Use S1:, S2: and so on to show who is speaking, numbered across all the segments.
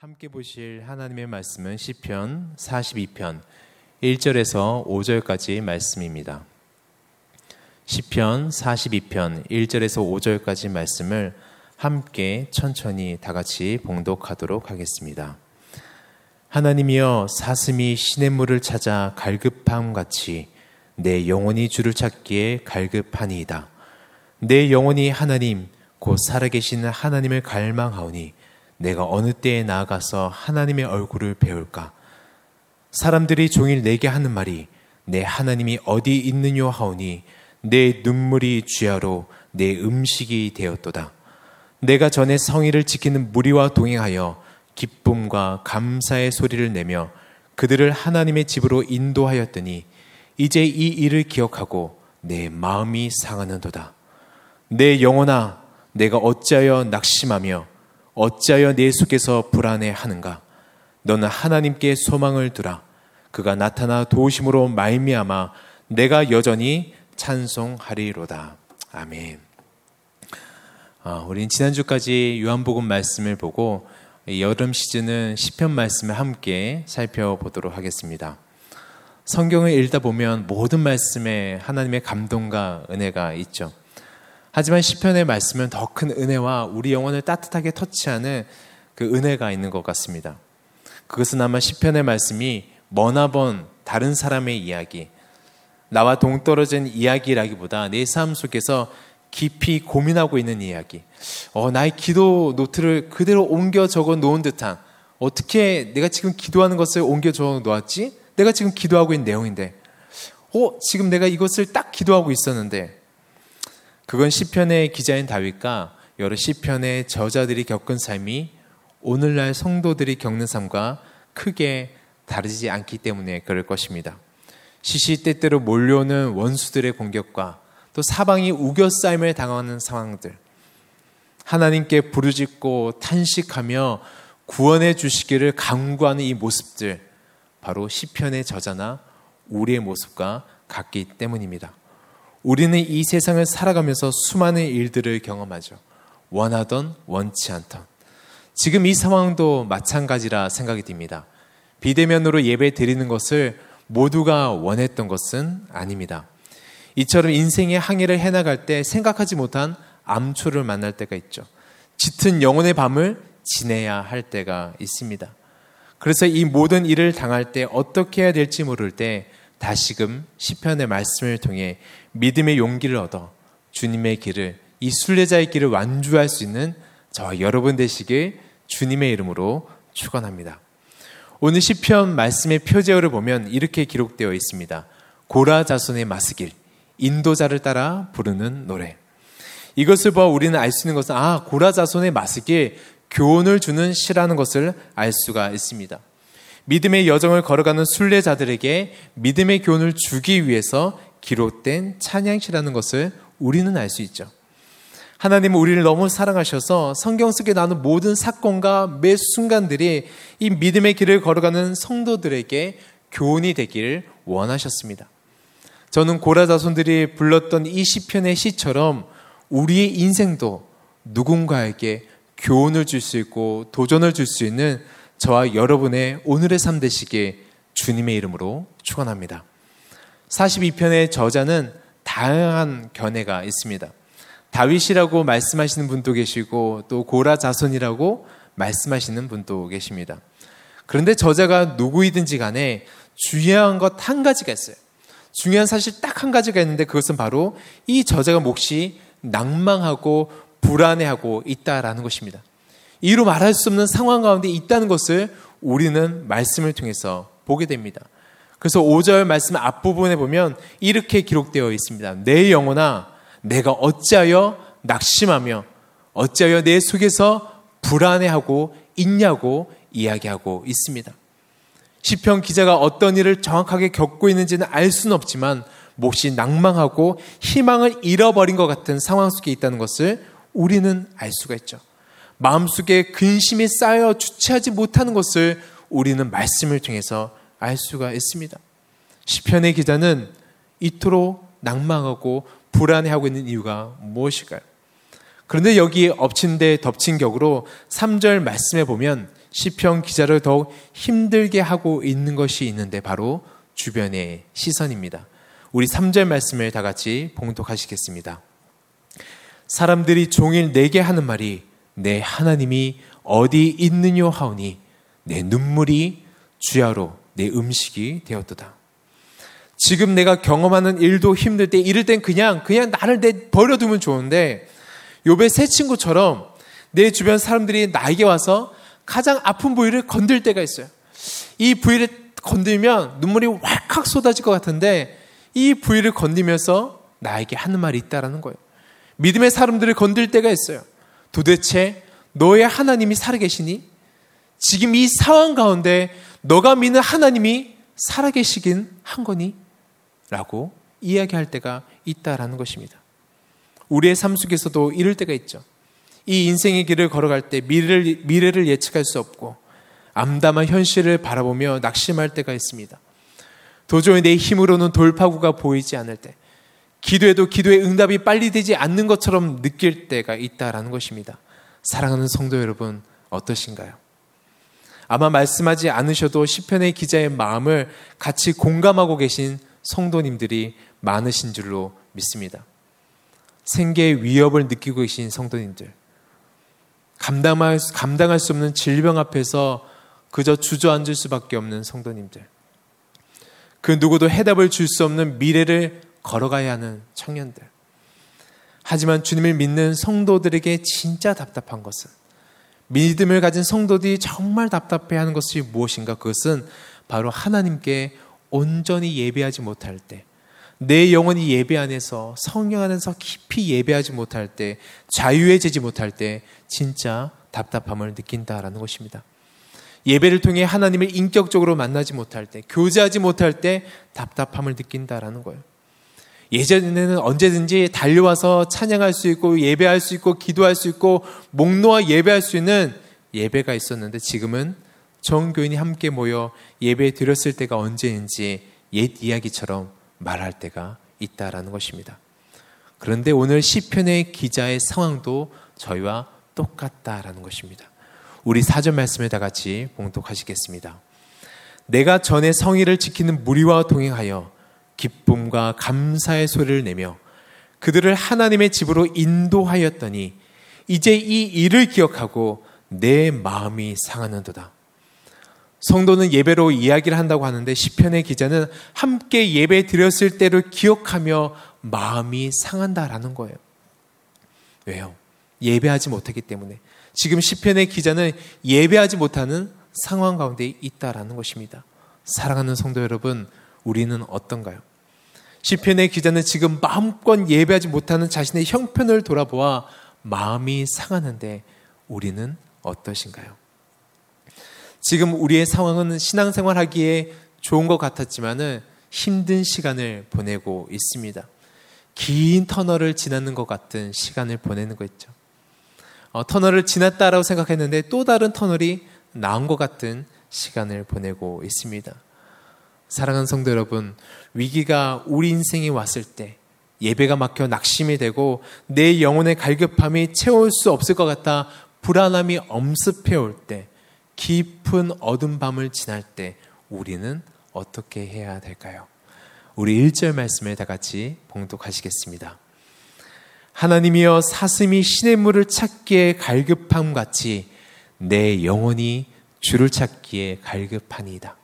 S1: 함께 보실 하나님의 말씀은 시편 42편 1절에서 5절까지 말씀입니다. 시편 42편 1절에서 5절까지 말씀을 함께 천천히 다 같이 봉독하도록 하겠습니다. 하나님이여 사슴이 시냇 물을 찾아 갈급함 같이 내 영혼이 주를 찾기에 갈급하니이다. 내 영혼이 하나님 곧 살아계신 하나님을 갈망하오니 내가 어느 때에 나아가서 하나님의 얼굴을 배울까? 사람들이 종일 내게 하는 말이 내 하나님이 어디 있느냐 하오니 내 눈물이 쥐하로 내 음식이 되었도다. 내가 전에 성의를 지키는 무리와 동행하여 기쁨과 감사의 소리를 내며 그들을 하나님의 집으로 인도하였더니 이제 이 일을 기억하고 내 마음이 상하는도다. 내 영혼아, 내가 어찌하여 낙심하며 어찌하여 내 속에서 불안해 하는가? 너는 하나님께 소망을 두라. 그가 나타나 도우심으로 말미암아 내가 여전히 찬송하리로다. 아멘. 아, 우린 지난주까지 요한복음 말씀을 보고 여름 시즌은 시편 말씀을 함께 살펴보도록 하겠습니다. 성경을 읽다 보면 모든 말씀에 하나님의 감동과 은혜가 있죠. 하지만 시편의 말씀은 더 큰 은혜와 우리 영혼을 따뜻하게 터치하는 그 은혜가 있는 것 같습니다. 그것은 아마 시편의 말씀이 머나본 다른 사람의 이야기, 나와 동떨어진 이야기라기보다 내 삶 속에서 깊이 고민하고 있는 이야기. 어, 나의 기도 노트를 그대로 옮겨 적어 놓은 듯한 어떻게 내가 지금 기도하는 것을 옮겨 적어 놓았지? 내가 지금 기도하고 있는 내용인데, 어, 지금 내가 이것을 딱 기도하고 있었는데, 그건 시편의 기자인 다윗과 여러 시편의 저자들이 겪은 삶이 오늘날 성도들이 겪는 삶과 크게 다르지 않기 때문에 그럴 것입니다. 시시때때로 몰려오는 원수들의 공격과 또 사방이 우겨싸임을 당하는 상황들, 하나님께 부르짖고 탄식하며 구원해 주시기를 강구하는 이 모습들, 바로 시편의 저자나 우리의 모습과 같기 때문입니다. 우리는 이 세상을 살아가면서 수많은 일들을 경험하죠. 원하던 원치 않던. 지금 이 상황도 마찬가지라 생각이 듭니다. 비대면으로 예배 드리는 것을 모두가 원했던 것은 아닙니다. 이처럼 인생의 항해를 해나갈 때 생각하지 못한 암초를 만날 때가 있죠. 짙은 영혼의 밤을 지내야 할 때가 있습니다. 그래서 이 모든 일을 당할 때 어떻게 해야 될지 모를 때 다시금 시편의 말씀을 통해 믿음의 용기를 얻어 주님의 길을 이 순례자의 길을 완주할 수 있는 저와 여러분 되시길 주님의 이름으로 축원합니다. 오늘 시편 말씀의 표제어를 보면 이렇게 기록되어 있습니다. 고라 자손의 마스길 인도자를 따라 부르는 노래. 이것을 보아 우리는 알 수 있는 것은 아 고라 자손의 마스길 교훈을 주는 시라는 것을 알 수가 있습니다. 믿음의 여정을 걸어가는 순례자들에게 믿음의 교훈을 주기 위해서 기록된 찬양시라는 것을 우리는 알 수 있죠. 하나님은 우리를 너무 사랑하셔서 성경 속에 나오는 모든 사건과 매 순간들이 이 믿음의 길을 걸어가는 성도들에게 교훈이 되기를 원하셨습니다. 저는 고라 자손들이 불렀던 이 시편의 시처럼 우리의 인생도 누군가에게 교훈을 줄 수 있고 도전을 줄 수 있는 저와 여러분의 오늘의 삶 되시기에 주님의 이름으로 축원합니다. 42편의 저자는 다양한 견해가 있습니다. 다윗이라고 말씀하시는 분도 계시고 또 고라 자손이라고 말씀하시는 분도 계십니다. 그런데 저자가 누구이든지 간에 중요한 것 한 가지가 있어요. 중요한 사실 딱 한 가지가 있는데 그것은 바로 이 저자가 몫이 낭망하고 불안해하고 있다라는 것입니다. 이로 말할 수 없는 상황 가운데 있다는 것을 우리는 말씀을 통해서 보게 됩니다. 그래서 5절 말씀 앞부분에 보면 이렇게 기록되어 있습니다. 내 영혼아, 내가 어찌하여 낙심하며 어찌하여 내 속에서 불안해하고 있냐고 이야기하고 있습니다. 시편 기자가 어떤 일을 정확하게 겪고 있는지는 알 수는 없지만 몹시 낭망하고 희망을 잃어버린 것 같은 상황 속에 있다는 것을 우리는 알 수가 있죠. 마음속에 근심이 쌓여 주체하지 못하는 것을 우리는 말씀을 통해서 알 수가 있습니다. 시편의 기자는 이토록 낭망하고 불안해하고 있는 이유가 무엇일까요? 그런데 여기 엎친 데 덮친 격으로 3절 말씀에 보면 시편 기자를 더욱 힘들게 하고 있는 것이 있는데 바로 주변의 시선입니다. 우리 3절 말씀을 다 같이 봉독하시겠습니다. 사람들이 종일 내게 하는 말이 내 하나님이 어디 있느뇨 하오니 내 눈물이 주야로 내 음식이 되었도다. 지금 내가 경험하는 일도 힘들 때 이럴 땐 그냥 그냥 나를 내 버려두면 좋은데 요배 새 친구처럼 내 주변 사람들이 나에게 와서 가장 아픈 부위를 건들 때가 있어요. 이 부위를 건들면 눈물이 왈칵 쏟아질 것 같은데 이 부위를 건들면서 나에게 하는 말이 있다라는 거예요. 믿음의 사람들을 건들 때가 있어요. 도대체 너의 하나님이 살아계시니? 지금 이 상황 가운데 너가 믿는 하나님이 살아계시긴 한 거니? 라고 이야기할 때가 있다라는 것입니다. 우리의 삶 속에서도 이럴 때가 있죠. 이 인생의 길을 걸어갈 때 미래를, 미래를 예측할 수 없고 암담한 현실을 바라보며 낙심할 때가 있습니다. 도저히 내 힘으로는 돌파구가 보이지 않을 때, 기도해도 기도의 응답이 빨리 되지 않는 것처럼 느낄 때가 있다라는 것입니다. 사랑하는 성도 여러분, 어떠신가요? 아마 말씀하지 않으셔도 시편의 기자의 마음을 같이 공감하고 계신 성도님들이 많으신 줄로 믿습니다. 생계의 위협을 느끼고 계신 성도님들, 감당할, 감당할 수 없는 질병 앞에서 그저 주저앉을 수밖에 없는 성도님들, 그 누구도 해답을 줄 수 없는 미래를 걸어가야 하는 청년들. 하지만 주님을 믿는 성도들에게 진짜 답답한 것은 믿음을 가진 성도들이 정말 답답해 하는 것이 무엇인가? 그것은 바로 하나님께 온전히 예배하지 못할 때, 내 영혼이 예배 안에서 성령 안에서 깊이 예배하지 못할 때, 자유해지지 못할 때, 진짜 답답함을 느낀다라는 것입니다. 예배를 통해 하나님을 인격적으로 만나지 못할 때, 교제하지 못할 때 답답함을 느낀다라는 거예요. 예전에는 언제든지 달려와서 찬양할 수 있고 예배할 수 있고 기도할 수 있고 목 놓아 예배할 수 있는 예배가 있었는데 지금은 전 교인이 함께 모여 예배 드렸을 때가 언제인지 옛 이야기처럼 말할 때가 있다라는 것입니다. 그런데 오늘 시편의 기자의 상황도 저희와 똑같다라는 것입니다. 우리 사전 말씀을 다 같이 봉독하시겠습니다. 내가 전에 성의를 지키는 무리와 동행하여 기쁨과 감사의 소리를 내며 그들을 하나님의 집으로 인도하였더니 이제 이 일을 기억하고 내 마음이 상하는도다. 성도는 예배로 이야기를 한다고 하는데 시편의 기자는 함께 예배 드렸을 때를 기억하며 마음이 상한다라는 거예요. 왜요? 예배하지 못했기 때문에 지금 시편의 기자는 예배하지 못하는 상황 가운데 있다라는 것입니다. 사랑하는 성도 여러분, 우리는 어떤가요? 시편의 기자는 지금 마음껏 예배하지 못하는 자신의 형편을 돌아보아 마음이 상하는데 우리는 어떠신가요? 지금 우리의 상황은 신앙생활 하기에 좋은 것 같았지만은 힘든 시간을 보내고 있습니다. 긴 터널을 지나는 것 같은 시간을 보내는 거 있죠. 어, 터널을 지났다라고 생각했는데 또 다른 터널이 나온 것 같은 시간을 보내고 있습니다. 사랑하는 성도 여러분, 위기가 우리 인생에 왔을 때 예배가 막혀 낙심이 되고 내 영혼의 갈급함이 채울 수 없을 것 같아 불안함이 엄습해 올 때, 깊은 어둠 밤을 지날 때 우리는 어떻게 해야 될까요? 우리 1절 말씀을 다 같이 봉독하시겠습니다. 하나님이여 사슴이 신의 물을 찾기에 갈급함 같이 내 영혼이 주를 찾기에 갈급하니이다.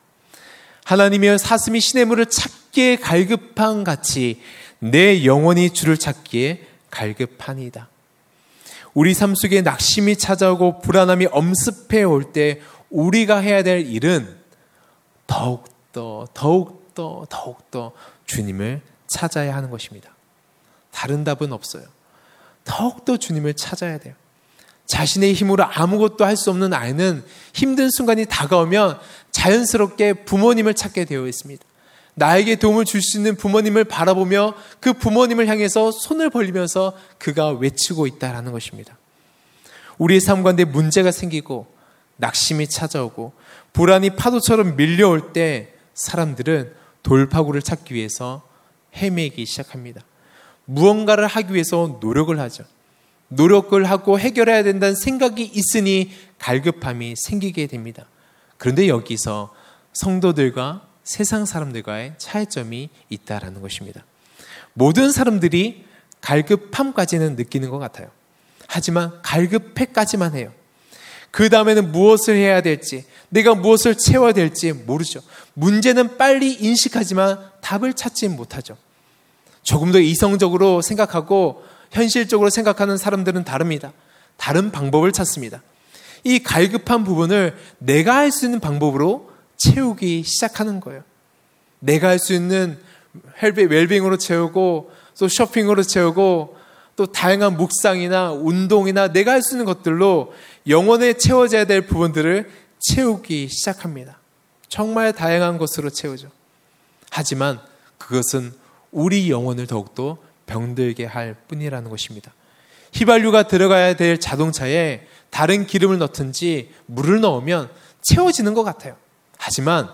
S1: 하나님이여 사슴이 시냇물을 찾기에 갈급한 같이 내 영혼이 주를 찾기에 갈급하니다. 우리 삶 속에 낙심이 찾아오고 불안함이 엄습해 올 때 우리가 해야 될 일은 더욱더, 더욱더, 더욱더 주님을 찾아야 하는 것입니다. 다른 답은 없어요. 더욱더 주님을 찾아야 돼요. 자신의 힘으로 아무것도 할 수 없는 아이는 힘든 순간이 다가오면 자연스럽게 부모님을 찾게 되어 있습니다. 나에게 도움을 줄 수 있는 부모님을 바라보며 그 부모님을 향해서 손을 벌리면서 그가 외치고 있다라는 것입니다. 우리의 삶 가운데 문제가 생기고 낙심이 찾아오고 불안이 파도처럼 밀려올 때 사람들은 돌파구를 찾기 위해서 헤매기 시작합니다. 무언가를 하기 위해서 노력을 하죠. 노력을 하고 해결해야 된다는 생각이 있으니 갈급함이 생기게 됩니다. 그런데 여기서 성도들과 세상 사람들과의 차이점이 있다라는 것입니다. 모든 사람들이 갈급함까지는 느끼는 것 같아요. 하지만 갈급해까지만 해요. 그 다음에는 무엇을 해야 될지, 내가 무엇을 채워야 될지 모르죠. 문제는 빨리 인식하지만 답을 찾지 못하죠. 조금 더 이성적으로 생각하고 현실적으로 생각하는 사람들은 다릅니다. 다른 방법을 찾습니다. 이 갈급한 부분을 내가 할 수 있는 방법으로 채우기 시작하는 거예요. 내가 할 수 있는 웰빙으로 채우고 또 쇼핑으로 채우고 또 다양한 묵상이나 운동이나 내가 할 수 있는 것들로 영혼에 채워져야 될 부분들을 채우기 시작합니다. 정말 다양한 것으로 채우죠. 하지만 그것은 우리 영혼을 더욱더 병들게 할 뿐이라는 것입니다. 휘발유가 들어가야 될 자동차에 다른 기름을 넣든지 물을 넣으면 채워지는 것 같아요. 하지만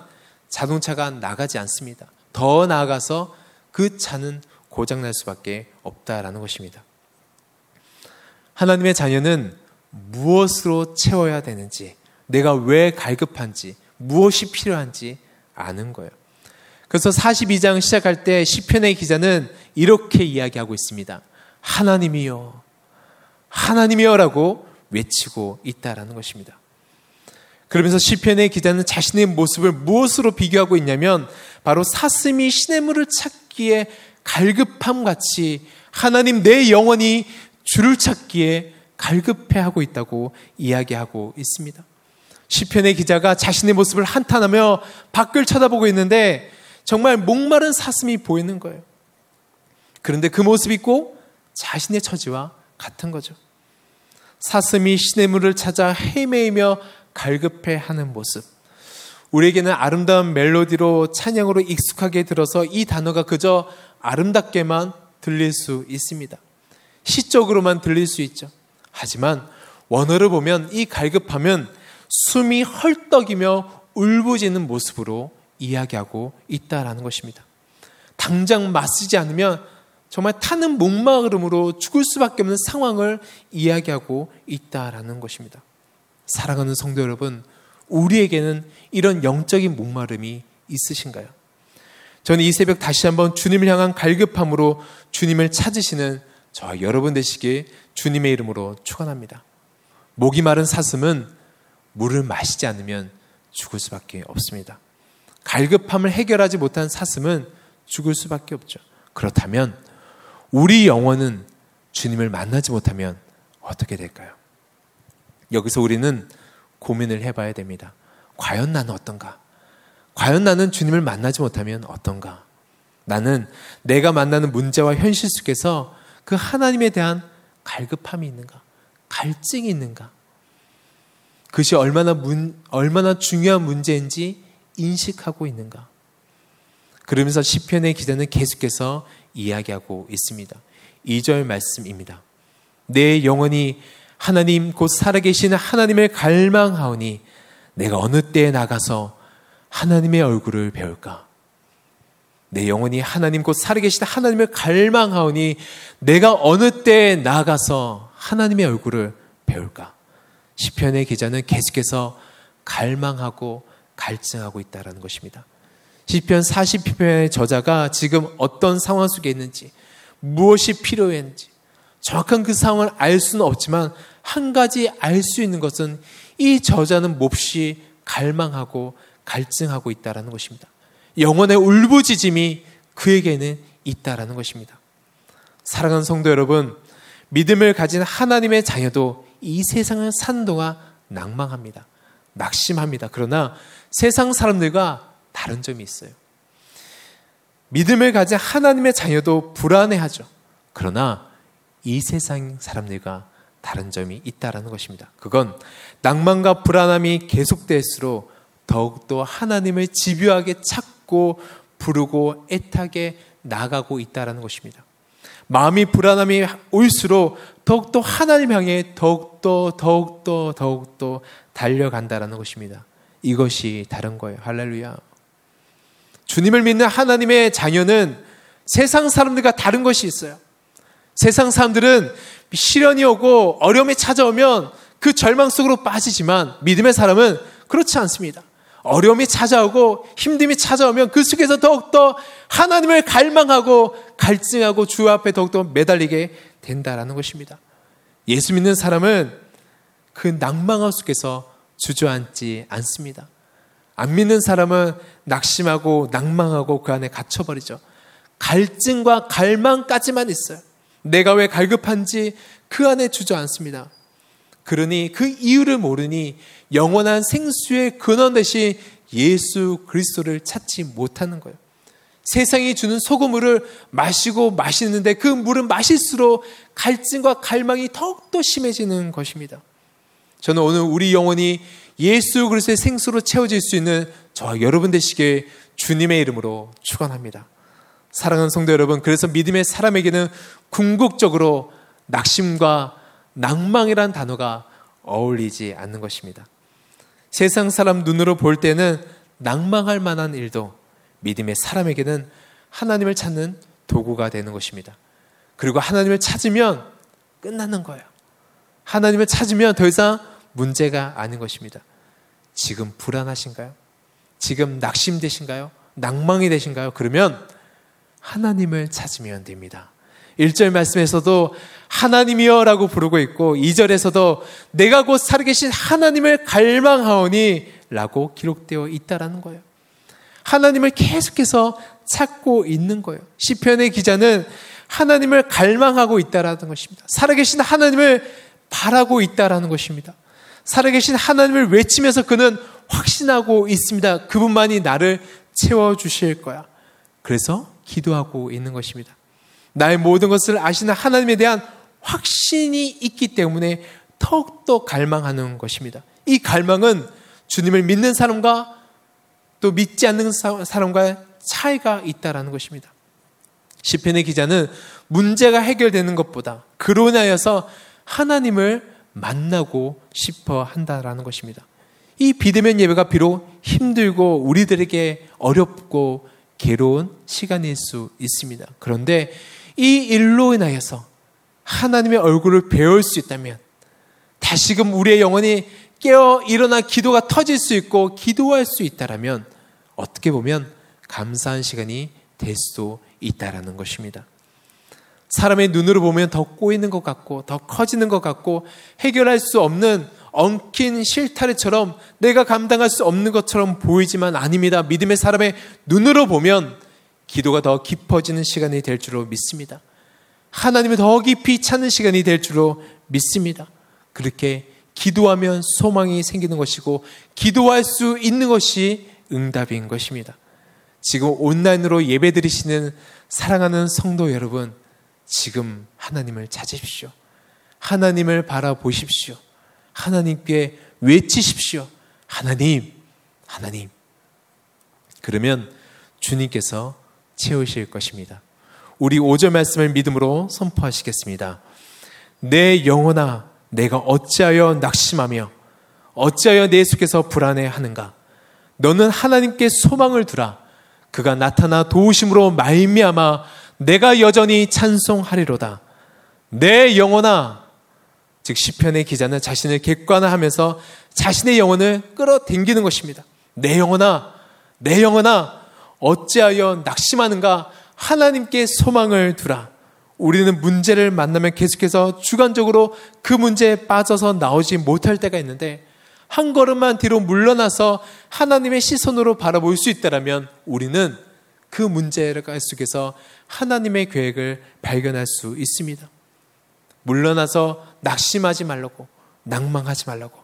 S1: 자동차가 나가지 않습니다. 더 나아가서 그 차는 고장날 수밖에 없다라는 것입니다. 하나님의 자녀는 무엇으로 채워야 되는지, 내가 왜 갈급한지, 무엇이 필요한지 아는 거예요. 그래서 42장 시작할 때 시편의 기자는 이렇게 이야기하고 있습니다. 하나님이요. 하나님이요라고 외치고 있다라는 것입니다. 그러면서 시편의 기자는 자신의 모습을 무엇으로 비교하고 있냐면 바로 사슴이 시냇물을 찾기에 갈급함 같이 하나님 내 영혼이 주를 찾기에 갈급해하고 있다고 이야기하고 있습니다. 시편의 기자가 자신의 모습을 한탄하며 밖을 쳐다보고 있는데 정말 목마른 사슴이 보이는 거예요. 그런데 그 모습이 꼭 자신의 처지와 같은 거죠. 사슴이 시냇물을 찾아 헤매이며 갈급해 하는 모습. 우리에게는 아름다운 멜로디로 찬양으로 익숙하게 들어서 이 단어가 그저 아름답게만 들릴 수 있습니다. 시적으로만 들릴 수 있죠. 하지만 원어를 보면 이 갈급함은 숨이 헐떡이며 울부짖는 모습으로 이야기하고 있다라는 것입니다. 당장 맞쓰지 않으면 정말 타는 목마름으로 죽을 수밖에 없는 상황을 이야기하고 있다라는 것입니다. 사랑하는 성도 여러분, 우리에게는 이런 영적인 목마름이 있으신가요? 저는 이 새벽 다시 한번 주님을 향한 갈급함으로 주님을 찾으시는 저와 여러분 되시길 주님의 이름으로 축원합니다. 목이 마른 사슴은 물을 마시지 않으면 죽을 수밖에 없습니다. 갈급함을 해결하지 못한 사슴은 죽을 수밖에 없죠. 그렇다면 우리 영혼은 주님을 만나지 못하면 어떻게 될까요? 여기서 우리는 고민을 해봐야 됩니다. 과연 나는 어떤가? 과연 나는 주님을 만나지 못하면 어떤가? 나는 내가 만나는 문제와 현실 속에서 그 하나님에 대한 갈급함이 있는가? 갈증이 있는가? 그것이 얼마나 문, 얼마나 중요한 문제인지 인식하고 있는가? 그러면서 시편의 기자는 계속해서 이야기하고 있습니다. 2절 말씀입니다. 내 영혼이 하나님 곧 살아계신 하나님을 갈망하오니 내가 어느 때에 나가서 하나님의 얼굴을 배울까? 내 영혼이 하나님 곧 살아계신 하나님을 갈망하오니 내가 어느 때에 나가서 하나님의 얼굴을 배울까? 시편의 기자는 계속해서 갈망하고 갈증하고 있다라는 것입니다. 시편 40편의 저자가 지금 어떤 상황 속에 있는지 무엇이 필요했는지 정확한 그 상황을 알 수는 없지만 한 가지 알 수 있는 것은 이 저자는 몹시 갈망하고 갈증하고 있다라는 것입니다. 영혼의 울부짖음이 그에게는 있다라는 것입니다. 사랑하는 성도 여러분, 믿음을 가진 하나님의 자녀도 이 세상을 사는 동안 낭망합니다. 낙심합니다. 그러나 세상 사람들과 다른 점이 있어요. 믿음을 가진 하나님의 자녀도 불안해하죠. 그러나 이 세상 사람들과 다른 점이 있다라는 것입니다. 그건 낭만과 불안함이 계속될수록 더욱더 하나님을 집요하게 찾고 부르고 애타게 나가고 있다라는 것입니다. 마음이 불안함이 올수록 더욱더 하나님 향해 더욱더 더욱더 더욱더 달려간다라는 것입니다. 이것이 다른 거예요. 할렐루야. 주님을 믿는 하나님의 자녀는 세상 사람들과 다른 것이 있어요. 세상 사람들은 시련이 오고 어려움이 찾아오면 그 절망 속으로 빠지지만 믿음의 사람은 그렇지 않습니다. 어려움이 찾아오고 힘듦이 찾아오면 그 속에서 더욱더 하나님을 갈망하고 갈증하고 주 앞에 더욱더 매달리게 된다라는 것입니다. 예수 믿는 사람은 그 낭망함 속에서 주저앉지 않습니다. 안 믿는 사람은 낙심하고 낭망하고 그 안에 갇혀버리죠. 갈증과 갈망까지만 있어요. 내가 왜 갈급한지 그 안에 주저앉습니다. 그러니 그 이유를 모르니 영원한 생수의 근원 대신 예수 그리스도를 찾지 못하는 거예요. 세상이 주는 소금물을 마시고 마시는데 그 물은 마실수록 갈증과 갈망이 더욱더 심해지는 것입니다. 저는 오늘 우리 영혼이 예수 그리스도의 생수로 채워질 수 있는 저와 여러분 되시길 주님의 이름으로 축원합니다. 사랑하는 성도 여러분, 그래서 믿음의 사람에게는 궁극적으로 낙심과 낭망이란 단어가 어울리지 않는 것입니다. 세상 사람 눈으로 볼 때는 낭망할 만한 일도 믿음의 사람에게는 하나님을 찾는 도구가 되는 것입니다. 그리고 하나님을 찾으면 끝나는 거예요. 하나님을 찾으면 더 이상 문제가 아닌 것입니다. 지금 불안하신가요? 지금 낙심되신가요? 낭망이 되신가요? 그러면 하나님을 찾으면 됩니다. 1절 말씀에서도 하나님이여 라고 부르고 있고 2절에서도 내가 곧 살아계신 하나님을 갈망하오니 라고 기록되어 있다라는 거예요. 하나님을 계속해서 찾고 있는 거예요. 시편의 기자는 하나님을 갈망하고 있다라는 것입니다. 살아계신 하나님을 바라고 있다라는 것입니다. 살아계신 하나님을 외치면서 그는 확신하고 있습니다. 그분만이 나를 채워주실 거야. 그래서 기도하고 있는 것입니다. 나의 모든 것을 아시는 하나님에 대한 확신이 있기 때문에 더욱더 갈망하는 것입니다. 이 갈망은 주님을 믿는 사람과 또 믿지 않는 사람과의 차이가 있다라는 것입니다. 시편의 기자는 문제가 해결되는 것보다 그로 인하여서 하나님을 만나고 싶어 한다라는 것입니다. 이 비대면 예배가 비록 힘들고 우리들에게 어렵고 괴로운 시간일 수 있습니다. 그런데 이 일로 인하여서 하나님의 얼굴을 배울 수 있다면 다시금 우리의 영혼이 깨어 일어나 기도가 터질 수 있고 기도할 수 있다라면 어떻게 보면 감사한 시간이 될 수도 있다라는 것입니다. 사람의 눈으로 보면 더 꼬이는 것 같고 더 커지는 것 같고 해결할 수 없는 엉킨 실타래처럼 내가 감당할 수 없는 것처럼 보이지만 아닙니다. 믿음의 사람의 눈으로 보면 기도가 더 깊어지는 시간이 될 줄로 믿습니다. 하나님을 더 깊이 찾는 시간이 될 줄로 믿습니다. 그렇게 기도하면 소망이 생기는 것이고 기도할 수 있는 것이 응답인 것입니다. 지금 온라인으로 예배 드리시는 사랑하는 성도 여러분, 지금 하나님을 찾으십시오. 하나님을 바라보십시오. 하나님께 외치십시오. 하나님, 하나님. 그러면 주님께서 채우실 것입니다. 우리 5절 말씀을 믿음으로 선포하시겠습니다. 내 영혼아, 내가 어찌하여 낙심하며 어찌하여 내 속에서 불안해하는가? 너는 하나님께 소망을 두라. 그가 나타나 도우심으로 말미암아 내가 여전히 찬송하리로다. 내 영혼아, 즉 시편의 기자는 자신을 객관화하면서 자신의 영혼을 끌어당기는 것입니다. 내 영혼아, 내 영혼아, 어찌하여 낙심하는가? 하나님께 소망을 두라. 우리는 문제를 만나면 계속해서 주관적으로 그 문제에 빠져서 나오지 못할 때가 있는데 한 걸음만 뒤로 물러나서 하나님의 시선으로 바라볼 수 있다면 우리는 그 문제를 속에서 하나님의 계획을 발견할 수 있습니다. 물러나서 낙심하지 말라고, 낭망하지 말라고.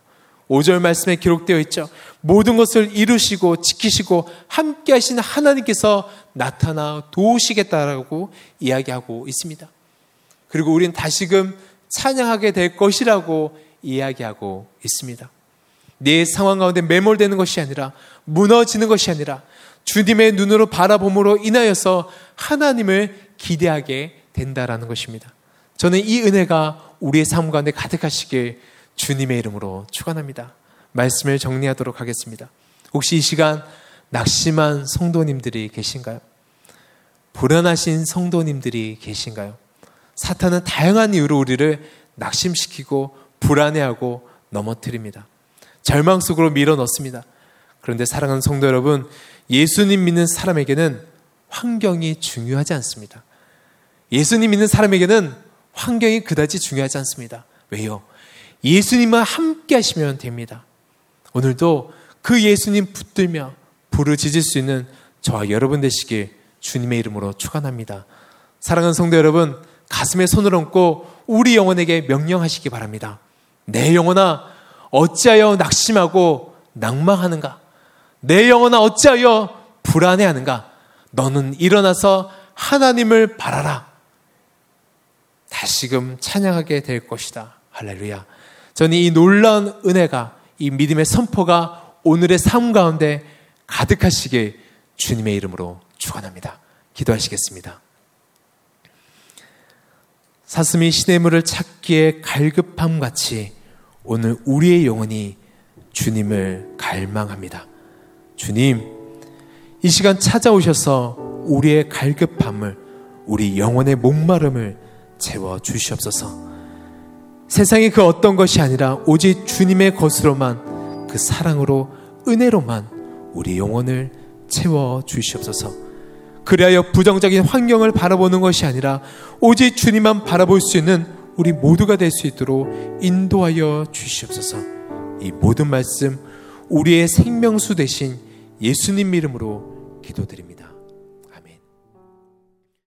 S1: 5절 말씀에 기록되어 있죠. 모든 것을 이루시고 지키시고 함께 하시는 하나님께서 나타나 도우시겠다라고 이야기하고 있습니다. 그리고 우리는 다시금 찬양하게 될 것이라고 이야기하고 있습니다. 내 상황 가운데 매몰되는 것이 아니라 무너지는 것이 아니라 주님의 눈으로 바라봄으로 인하여서 하나님을 기대하게 된다라는 것입니다. 저는 이 은혜가 우리의 삶 가운데 가득하시길 주님의 이름으로 축원합니다. 말씀을 정리하도록 하겠습니다. 혹시 이 시간 낙심한 성도님들이 계신가요? 불안하신 성도님들이 계신가요? 사탄은 다양한 이유로 우리를 낙심시키고 불안해하고 넘어뜨립니다. 절망 속으로 밀어 넣습니다. 그런데 사랑하는 성도 여러분, 예수님 믿는 사람에게는 환경이 중요하지 않습니다. 예수님 믿는 사람에게는 환경이 그다지 중요하지 않습니다. 왜요? 예수님과 함께 하시면 됩니다. 오늘도 그 예수님 붙들며 부르짖을 수 있는 저와 여러분 되시길 주님의 이름으로 축원합니다. 사랑하는 성도 여러분, 가슴에 손을 얹고 우리 영혼에게 명령하시기 바랍니다. 내 영혼아, 어찌하여 낙심하고 낭망하는가? 내 영혼아, 어찌하여 불안해하는가? 너는 일어나서 하나님을 바라라. 다시금 찬양하게 될 것이다. 할렐루야. 저는 이 놀라운 은혜가, 이 믿음의 선포가 오늘의 삶 가운데 가득하시길 주님의 이름으로 축원합니다. 기도하시겠습니다. 사슴이 시냇물을 찾기에 갈급함 같이 오늘 우리의 영혼이 주님을 갈망합니다. 주님, 이 시간 찾아오셔서 우리의 갈급함을, 우리 영혼의 목마름을 채워 주시옵소서. 세상이 그 어떤 것이 아니라 오직 주님의 것으로만 그 사랑으로 은혜로만 우리 영혼을 채워 주시옵소서. 그리하여 부정적인 환경을 바라보는 것이 아니라 오직 주님만 바라볼 수 있는 우리 모두가 될 수 있도록 인도하여 주시옵소서. 이 모든 말씀 우리의 생명수 대신 예수님 이름으로 기도드립니다.